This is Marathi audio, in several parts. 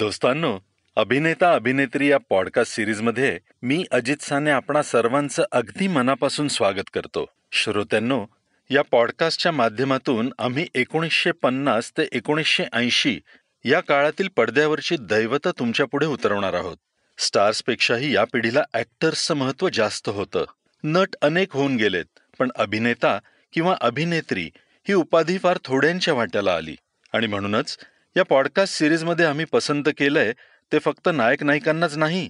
दोस्तांनो अभिनेता अभिनेत्री या पॉडकास्ट सिरीजमध्ये मी अजित साने आपणा सर्वांचं अगदी मनापासून स्वागत करतो. श्रोत्यांनो या पॉडकास्टच्या माध्यमातून आम्ही एकोणीसशे पन्नास ते एकोणीसशे ऐंशी या काळातील पडद्यावरची दैवत तुमच्यापुढे उतरवणार आहोत. स्टार्सपेक्षाही या पिढीला ॲक्टर्सचं महत्त्व जास्त होतं. नट अनेक होऊन गेलेत पण अभिनेता किंवा अभिनेत्री ही उपाधी फार थोड्यांच्या वाट्याला आली. आणि म्हणूनच या पॉडकास्ट सिरीजमध्ये आम्ही पसंत केलंय ते फक्त नायक नायिकांनाच नाही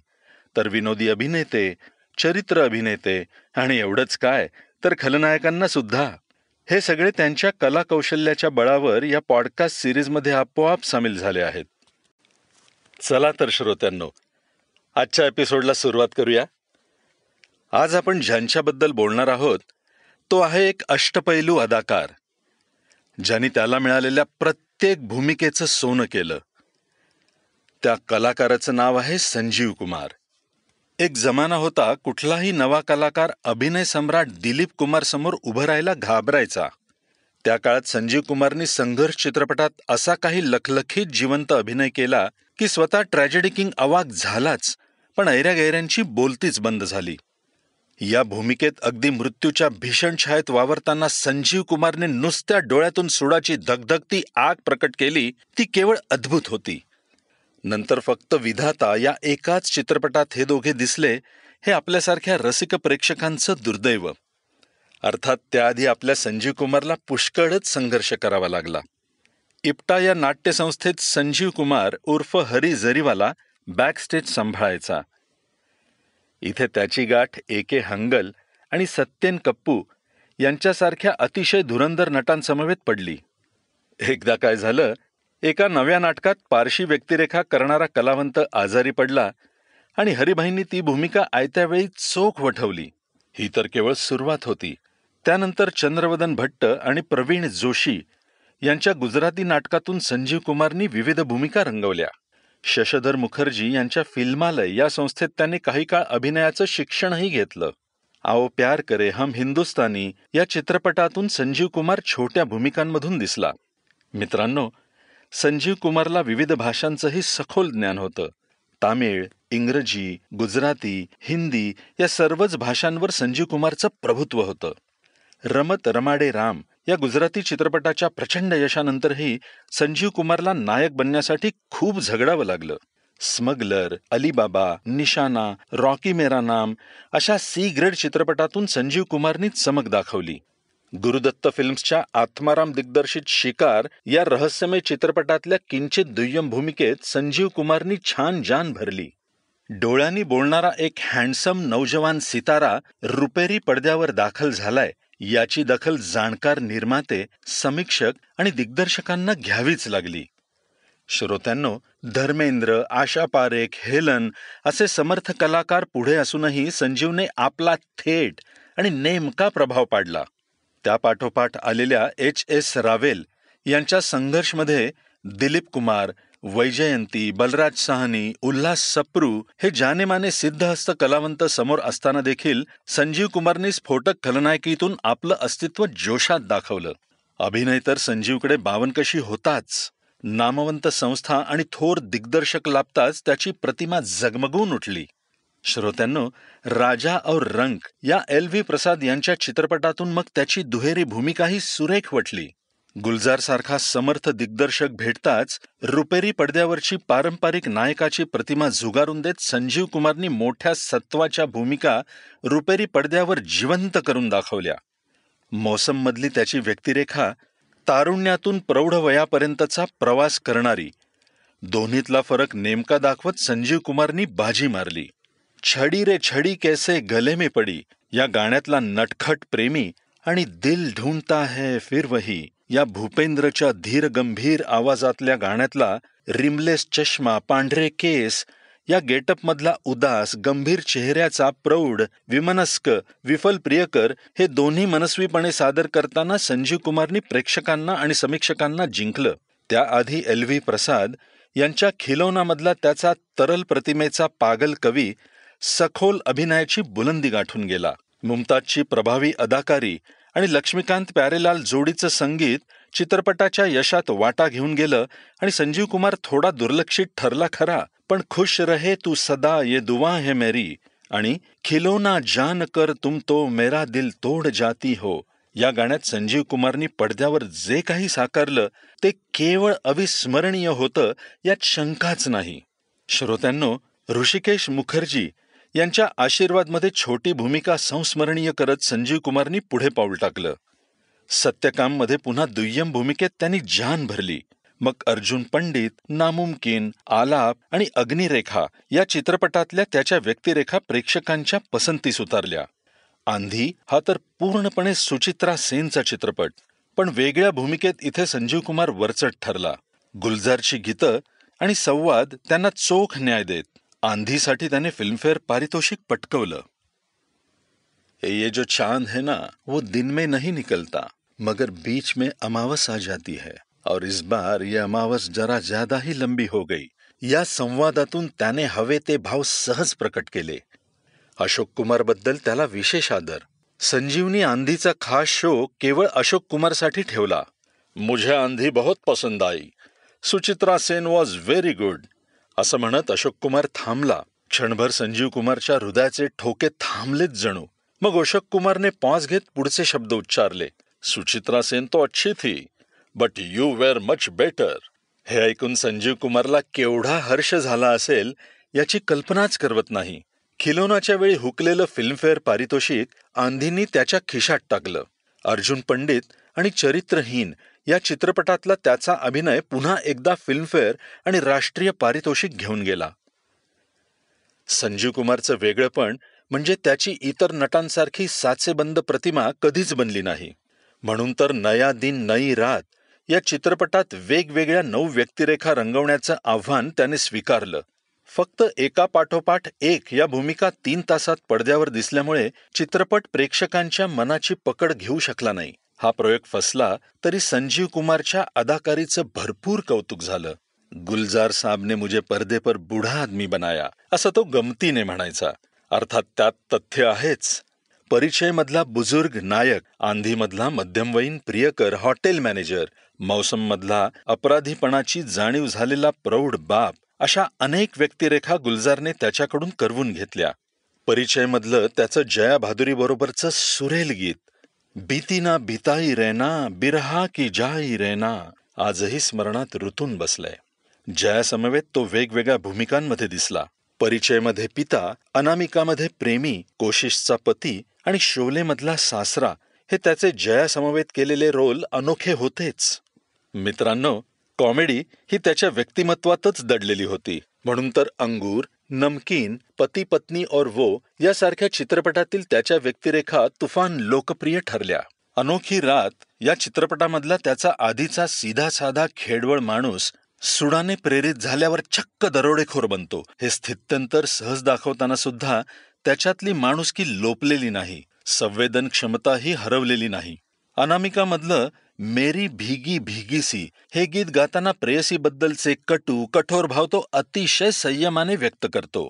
तर विनोदी अभिनेते चरित्र अभिनेते आणि एवढंच काय तर खलनायकांना सुद्धा. हे सगळे त्यांच्या कला कौशल्याच्या बळावर या पॉडकास्ट सिरीजमध्ये आपोआप सामील झाले आहेत. चला तर श्रोत्यांनो आजच्या एपिसोडला सुरुवात करूया. आज आपण ज्यांच्याबद्दल बोलणार आहोत तो आहे एक अष्टपैलू अदाकार ज्यांनी त्याला मिळालेल्या प्रत्येक प्रत्येक भूमिकेचं सोनं केलं. त्या कलाकाराचं नाव आहे संजीव कुमार. एक जमाना होता कुठलाही नवा कलाकार अभिनय सम्राट दिलीप कुमार समोर उभं राहायला घाबरायचा. त्या काळात संजीव कुमारनी संघर्ष चित्रपटात असा काही लखलखीत जिवंत अभिनय केला की स्वतः ट्रॅजेडी किंग अवाक झालाच पण ऐऱ्यागैऱ्यांची बोलतीच बंद झाली. या भूमिकेत अगदी मृत्यूच्या भीषण छायेत वावरताना संजीव कुमारने नुसत्या डोळ्यातून सुडाची धगधगती आग प्रकट केली. ती केवळ अद्भुत होती. नंतर फक्त विधाता या एकाच चित्रपटात हे दोघे दिसले हे आपल्यासारख्या रसिक प्रेक्षकांचं दुर्दैव. अर्थात त्याआधी आपल्या संजीव कुमारला पुष्कळच संघर्ष करावा लागला. इप्टा या नाट्यसंस्थेत संजीव कुमार उर्फ हरी जरीवाला बॅकस्टेज सांभाळायचा. इथे त्याची गाठ ए के हंगल आणि सत्येन कप्पू यांच्यासारख्या अतिशय धुरंधर नटांसमवेत पडली. एकदा काय झालं एका नव्या नाटकात पारशी व्यक्तिरेखा करणारा कलावंत आजारी पडला आणि हरिभाईंनी ती भूमिका आयत्या वेळी चोख वठवली. ही तर केवळ सुरुवात होती. त्यानंतर चंद्रवदन भट्ट आणि प्रवीण जोशी यांच्या गुजराती नाटकातून संजीव कुमारनी विविध भूमिका रंगवल्या. शशधर मुखर्जी यांच्या फिल्मालय या संस्थेत त्यांनी काही काळ अभिनयाचं शिक्षणही घेतलं. आओ प्यार करे हम हिंदुस्तानी या चित्रपटातून संजीव कुमार छोट्या भूमिकांमधून दिसला. मित्रांनो संजीव कुमारला विविध भाषांचंही सखोल ज्ञान होतं. तामिळ इंग्रजी गुजराती हिंदी या सर्वच भाषांवर संजीव कुमारचं प्रभुत्व होतं. रमत रमाडे राम या गुजराती चित्रपटाच्या प्रचंड यशानंतरही संजीव कुमारला नायक बनण्यासाठी खूप झगडावं लागलं. स्मगलर अलीबाबा निशाना रॉकी मेरा नाम अशा सी ग्रेड चित्रपटातून संजीव कुमारनी चमक दाखवली. गुरुदत्त फिल्म्सच्या आत्माराम दिग्दर्शित शिकार या रहस्यमय चित्रपटातल्या किंचित दुय्यम भूमिकेत संजीव कुमारनी छान जान भरली. डोळ्यांनी बोलणारा एक हँडसम नौजवान सितारा रुपेरी पडद्यावर दाखल झालाय. याची दखल जाणकार निर्माते समीक्षक आणि दिग्दर्शकांना घ्यावीच लागली. श्रोत्यांनो धर्मेंद्र आशा पारेख हेलन असे समर्थ कलाकार पुढे असूनही संजीवने आपला थेट आणि नेमका प्रभाव पाडला. त्यापाठोपाठ आलेल्या एच एस रावेल यांच्या संघर्षमध्ये दिलीप कुमार वैजयंती बलराज साहनी उल्हास सप्रू हे जानेमाने सिद्धहस्त कलावंत समोर असताना देखील संजीव कुमारनी स्फोटक खलनायकीतून आपलं अस्तित्व जोशात दाखवलं. अभिनय तर संजीवकडे बावनकशी होताच. नामवंत संस्था आणि थोर दिग्दर्शक लाभताच त्याची प्रतिमा जगमगून उठली. श्रोत्यांनो राजा और रंक या एल व्ही प्रसाद यांच्या चित्रपटातून मग त्याची दुहेरी भूमिकाही सुरेख वटली. गुलजारसारखा समर्थ दिग्दर्शक भेटताच रुपेरी पडद्यावरची पारंपरिक नायकाची प्रतिमा झुगारून देत संजीव कुमारनी मोठ्या सत्वाच्या भूमिका रुपेरी पडद्यावर जिवंत करून दाखवल्या. मौसममधली त्याची व्यक्तिरेखा तारुण्यातून प्रौढ वयापर्यंतचा प्रवास करणारी. दोन्हीतला फरक नेमका दाखवत संजीव कुमारनी बाजी मारली. छडी रे छडी कैसे गले में पडी? या गाण्यातला नटखट प्रेमी आणि दिल ढूंढता है फिर वही. या भूपेंद्रच्या धीर गंभीर आवाजातल्या गाण्यातला रिमलेस चष्मा पांढरे केस या गेटअपमधला उदास गंभीर चेहऱ्याचा प्रौढ विमनस्क विफल प्रियकर हे दोन्ही मनस्वीपणे सादर करताना संजीव कुमारनी प्रेक्षकांना आणि समीक्षकांना जिंकलं. त्याआधी एल व्ही प्रसाद यांच्या खिलौनामधला त्याचा तरल प्रतिमेचा पागल कवी सखोल अभिनयाची बुलंदी गाठून गेला. मुमताजची प्रभावी अदाकारी आणि लक्ष्मीकांत प्यारेलाल जोडीचं संगीत चित्रपटाच्या यशात वाटा घेऊन गेलं आणि संजीव कुमार थोडा दुर्लक्षित ठरला खरा पण खुश रहे तू सदा ये दुआ है मेरी. आणि खिलोना जान कर तुम तो मेरा दिल तोड जाती हो. या गाण्यात संजीव कुमारनी पडद्यावर जे काही साकारलं ते केवळ अविस्मरणीय होतं यात शंकाच नाही. श्रोत्यांनो ऋषिकेश मुखर्जी यांच्या आशीर्वादमध्ये छोटी भूमिका संस्मरणीय करत संजीव कुमारनी पुढे पाऊल टाकलं. सत्यकाममध्ये पुन्हा दुय्यम भूमिकेत त्यांनी जान भरली. मग अर्जुन पंडित नामुमकिन आलाप आणि अग्निरेखा या चित्रपटातल्या त्याच्या व्यक्तिरेखा प्रेक्षकांच्या पसंतीस उतारल्या आंधी हा तर पूर्णपणे सुचित्रा सेनचा चित्रपट पण वेगळ्या भूमिकेत इथे संजीव कुमार वरचट ठरला. गुलजारची गीतं आणि संवाद त्यांना चोख न्याय देत. आंधीसाठी त्याने फिल्मफेअर पारितोषिक पटकवलं. ये जो चाँद है ना, वो दिन में नहीं निकलता, मगर बीच में अमावस आ जाती है, और इस बार ये अमावस जरा ज़्यादा ही लंबी हो गई। या संवादातून त्याने हवे ते भाव सहज प्रकट केले. अशोक कुमार बद्दल त्याला विशेष आदर. संजीवनी आंधीचा खास शो केवळ अशोक कुमारसाठी ठेवला. मुझे आंधी बहुत पसंद आई. Suchitra Sen was very good असं म्हणत अशोक कुमार थांबला. क्षणभर संजीव कुमारच्या हृदयाचे ठोके थांबलेच जणू. मग अशोक कुमारने पॉज घेत पुढचे शब्द उच्चारले. सुचित्रा सेन तो अच्छी थी but you were much better हे ऐकून संजीव कुमारला केवढा हर्ष झाला असेल याची कल्पनाच करवत नाही. खिलोनाच्या वेळी हुकलेलं फिल्मफेअर पारितोषिक आंधींनी त्याच्या खिशात टाकलं. अर्जुन पंडित आणि चरित्रहीन या चित्रपटातला त्याचा अभिनय पुन्हा एकदा फिल्मफेअर आणि राष्ट्रीय पारितोषिक घेऊन गेला. संजीव कुमारचं वेगळेपण म्हणजे त्याची इतर नटांसारखी साचेबंद प्रतिमा कधीच बनली नाही. म्हणून तर नया दिन नई रात या चित्रपटात वेगवेगळ्या नऊ व्यक्तिरेखा रंगवण्याचं आव्हान त्याने स्वीकारलं. फक्त एका पाठोपाठ एक या भूमिका तीन तासात पडद्यावर दिसल्यामुळे चित्रपट प्रेक्षकांच्या मनाची पकड घेऊ शकला नाही. हा प्रयोग फसला तरी संजीव कुमारच्या अदाकारीचं भरपूर कौतुक झालं. गुलजार साहेबने मुझे पर्दे पर बूढ़ा आदमी बनाया असं तो गमतीने म्हणायचा. अर्थात त्यात तथ्य आहेच. परिचय मधला बुजुर्ग नायक आंधीमधला मध्यमवयीन प्रियकर हॉटेल मॅनेजर मौसम मधला अपराधीपणाची जाणीव झालेला प्रौढ बाप अशा अनेक व्यक्तिरेखा गुलजारने त्याच्याकडून करवून घेतल्या. परिचय मधलं त्याचं जया भादुरीबरोबरचं सुरेल गीत बीती ना बिताई रेना बिरहा की जाई रेना आजही स्मरणात ऋतून बसलंय. जयासमवेत तो वेगवेगळ्या भूमिकांमध्ये दिसला. परिचयमध्ये पिता अनामिकामध्ये प्रेमी कोशिशचा पती आणि शोलेमधला सासरा हे त्याचे जयासमवेत केलेले रोल अनोखे होतेच. मित्रांनो कॉमेडी ही त्याच्या व्यक्तिमत्वातच दडलेली होती. म्हणून तर अंगूर नमकीन पती पत्नी और वो यासारख्या चित्रपटातील त्याच्या व्यक्तिरेखा तुफान लोकप्रिय ठरल्या. अनोखी रात या चित्रपटामधला त्याचा आधीचा सीधा साधा खेडवळ माणूस सुडाने प्रेरित झाल्यावर चक्क दरोडेखोर बनतो. हे स्थित्यंतर सहज दाखवताना सुद्धा त्याच्यातली माणुसकी लोपलेली नाही. संवेदन क्षमताही हरवलेली नाही. अनामिकामधलं मेरी भीगी भीगीसी हे गीत गाताना प्रेयसीबद्दलचे कटू कठोर भाव तो अतिशय संयमाने व्यक्त करतो.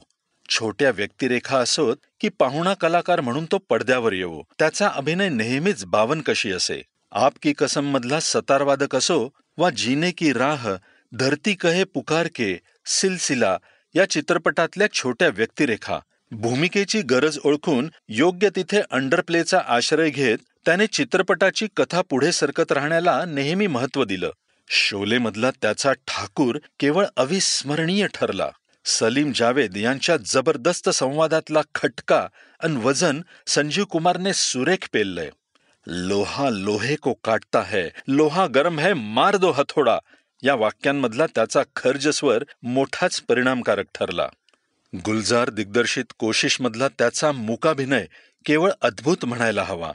छोट्या व्यक्तिरेखा असोत की पाहुणा कलाकार म्हणून तो पडद्यावर येवो. त्याचा अभिनय नेहमीच बावन कशी असे. आप की कसम मधला सतारवादक असो वा जीने की राह धरती कहे पुकार के सिलसिला या चित्रपटातल्या छोट्या व्यक्तिरेखा. भूमिकेची गरज ओळखून योग्य तिथे अंडरप्लेचा आश्रय घेत त्याने चित्रपटाची कथा पुढे सरकत राहण्याला नेहमी महत्त्व दिलं. शोलेमधला त्याचा ठाकूर केवळ अविस्मरणीय ठरला. सलीम जावेद यांच्या जबरदस्त संवादातला खटका अन वजन संजीव कुमारने सुरेख पेललंय. लोहा लोहे को काटता है लोहा गरम है मार दो हथोडा. या वाक्यांमधला त्याचा खर्जस्वर मोठाच परिणामकारक ठरला. गुलजार दिग्दर्शित कोशिशमधला त्याचा मुकाभिनय केवळ अद्भुत म्हणायला हवा.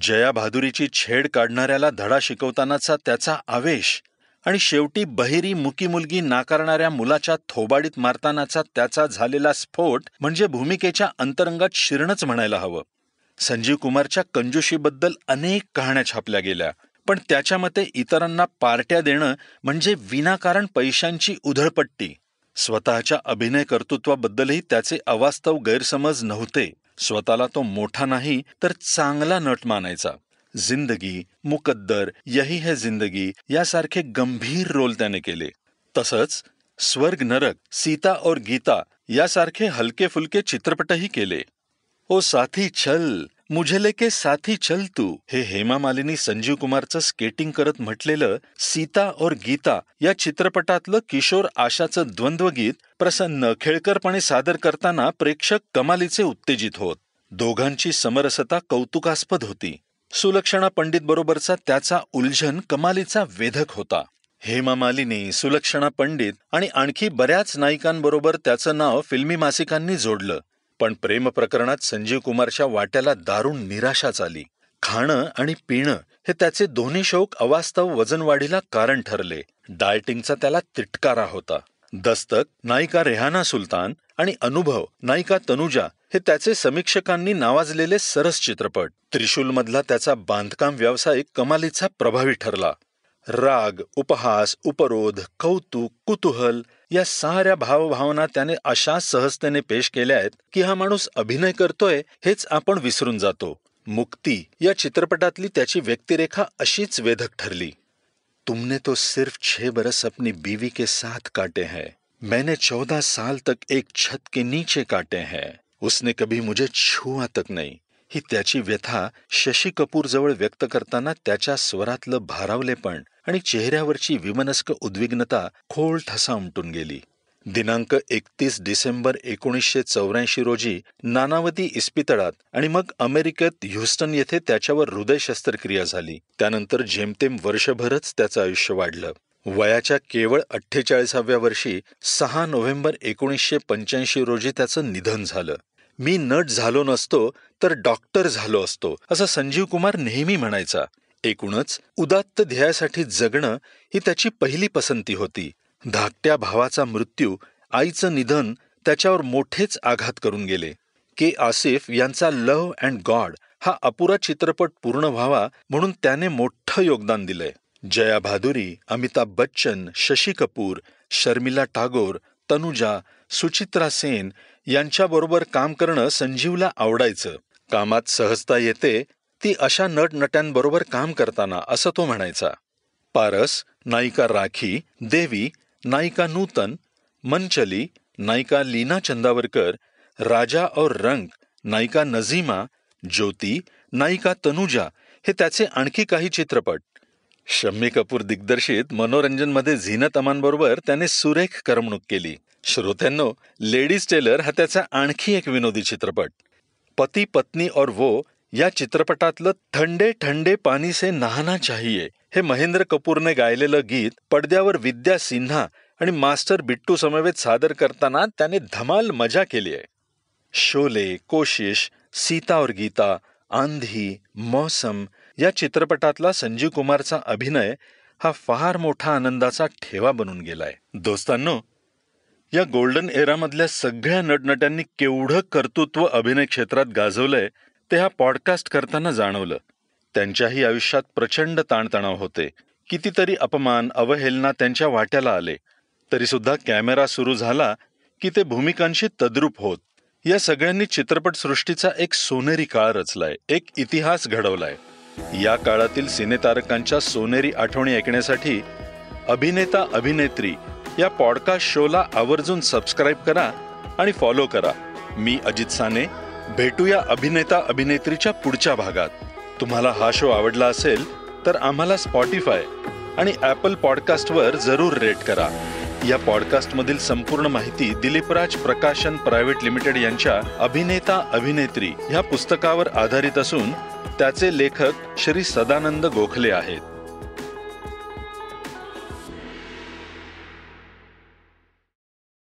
जया भादुरीची छेड काढणाऱ्याला धडा शिकवतानाचा त्याचा आवेश आणि शेवटी बहिरी मुकी मुलगी नाकारणाऱ्या मुलाच्या थोबाडीत मारतानाचा त्याचा झालेला स्फोट म्हणजे भूमिकेच्या अंतरंगात शिरणच म्हणायला हवं. संजीव कुमारच्या कंजुशीबद्दल अनेक कहाण्या छापल्या गेल्या पण त्याच्या मते इतरांना पार्ट्या देणं म्हणजे विनाकारण पैशांची उधळपट्टी. स्वतःच्या अभिनय कर्तृत्वाबद्दलही त्याचे अवास्तव गैरसमज नव्हते. स्वतःला तो मोठा नाही तर चांगला नट मानायचा. जिंदगी मुकद्दर यही है जिंदगी यासारखे गंभीर रोल त्याने केले. तसंच स्वर्ग नरक सीता और गीता यासारखे हलके फुलके चित्रपटही केले. ओ साथी छल मुझे लेके साथी चल तू. हे हेमा मालिनी संजीव कुमारचं स्केटिंग करत म्हटलेलं सीता और गीता या चित्रपटातलं किशोर आशाचं द्वंद्वगीत प्रसन्न खेळकरपणे सादर करताना प्रेक्षक कमालीचे उत्तेजित होत. दोघांची समरसता कौतुकास्पद होती. सुलक्षणा पंडित बरोबरचा त्याचा उलझन कमालीचा वेधक होता. हेमा मालिनी सुलक्षणा पंडित आणि आणखी बऱ्याच नायिकांबरोबर त्याचं नाव फिल्मी मासिकांनी जोडलं. पण प्रेम प्रकरणात संजीव कुमारच्या वाट्याला दारुण निराशाच आली. खाणं आणि पिणं हे त्याचे दोन्ही शौक अवास्तव वजनवाढीला कारण ठरले. डायटिंगचा त्याला तिटकारा होता. दस्तक नायिका रेहाना सुलतान आणि अनुभव नायिका तनुजा हे त्याचे समीक्षकांनी नावाजलेले सरस चित्रपट. त्रिशूलमधला त्याचा बांधकाम व्यावसायिक कमालीचा प्रभावी ठरला. राग उपहास उपरोध कौतुक कुतूहल या साऱ्या भावभावना त्याने अशा सहजतेने पेश केल्या आहेत की हा माणूस अभिनय करतोय हेच आपण विसरून जातो. मुक्ती या चित्रपटातली त्याची व्यक्तिरेखा अशीच वेधक ठरली. तुमने तो सिर्फ छह बरस अपनी बीवी के साथ काटे हैं. मैंने चौदह साल तक एक छत के नीचे काटे हैं. उसने कभी मुझे छुआ तक नहीं. ही त्याची व्यथा शशी कपूरजवळ व्यक्त करताना त्याच्या स्वरातलं भारावलेपण आणि चेहऱ्यावरची विमनस्क उद्विग्नता खोल ठसा उमटून गेली. दिनांक एकतीस डिसेंबर एकोणीसशे चौऱ्याऐंशी रोजी नानावती इस्पितळात आणि मग अमेरिकेत ह्युस्टन येथे त्याच्यावर हृदय शस्त्रक्रिया झाली. त्यानंतर जेमतेम वर्षभरच त्याचं आयुष्य वाढलं. वयाच्या केवळ अठ्ठेचाळीसाव्या वर्षी सहा नोव्हेंबर एकोणीसशे पंच्याऐंशी रोजी त्याचं निधन झालं. मी नट झालो नसतो तर डॉक्टर झालो असतो असं संजीव कुमार नेहमी म्हणायचा. एकूणच उदात्त ध्येयासाठी जगणं ही त्याची पहिली पसंती होती. धाकट्या भावाचा मृत्यू आईचं निधन त्याच्यावर मोठेच आघात करून गेले. के. आसिफ यांचा लव्ह अँड गॉड हा अपुरा चित्रपट पूर्ण व्हावा म्हणून त्याने मोठं योगदान दिलंय. जया भादुरी अमिताभ बच्चन शशी कपूर शर्मिला टागोर तनुजा सुचित्रा सेन यांच्याबरोबर काम करणं संजीवला आवडायचं. कामात सहजता येते ती अशा नटनट्यांबरोबर काम करताना असं तो म्हणायचा. पारस नायिका राखी देवी नायिका नूतन मनचली नायिका लीना चंदावरकर राजा और रंग नायिका नझीमा ज्योती नायिका तनुजा हे त्याचे आणखी काही चित्रपट. शम्मी कपूर दिग्दर्शित मनोरंजनमध्ये झीनत अमानबरोबर त्याने सुरेख करमणूक केली. श्रोत्यांनो लेडीज टेलर हा त्याचा आणखी एक विनोदी चित्रपट. पती पत्नी और वो या चित्रपटातलं थंडे ठंडे पाणी से नहाना चाहिए हे महेंद्र कपूरने गायलेलं गीत पडद्यावर विद्या सिन्हा आणि मास्टर बिट्टू समवेत सादर करताना त्याने धमाल मजा केली आहे. शोले कोशिश सीता और गीता आंधी मौसम या चित्रपटातला संजीव कुमारचा अभिनय हा फार मोठा आनंदाचा ठेवा बनून गेलाय. दोस्तांनो या गोल्डन एरामधल्या सगळ्या नटनट्यांनी केवढं कर्तृत्व अभिनय क्षेत्रात गाजवलंय ते हा पॉडकास्ट करताना जाणवलं. त्यांच्याही आयुष्यात प्रचंड ताणतणाव होते. कितीतरी अपमान अवहेलना त्यांच्या वाट्याला आले. तरीसुद्धा कॅमेरा सुरू झाला की ते भूमिकांशी तद्रूप होत. या सगळ्यांनी चित्रपटसृष्टीचा एक सोनेरी काळ रचलाय एक इतिहास घडवलाय. या काळातील सिनेतारकांच्या सोनेरी आठवणी ऐकण्यासाठी अभिनेता अभिनेत्री या पॉडकास्ट शोला आवर्जून सबस्क्राईब करा आणि फॉलो करा. मी अजित साने. भेटूया अभिनेता अभिनेत्रीच्या पुढच्या भागात. तुम्हाला हा शो आवडला असेल तर आम्हाला स्पॉटीफाय आणि ॲपल पॉडकास्टवर जरूर रेट करा. या पॉडकास्टमधील संपूर्ण माहिती दिलीपराज प्रकाशन प्रायव्हेट लिमिटेड यांच्या अभिनेता अभिनेत्री ह्या पुस्तकावर आधारित असून त्याचे लेखक श्री सदानंद गोखले आहेत.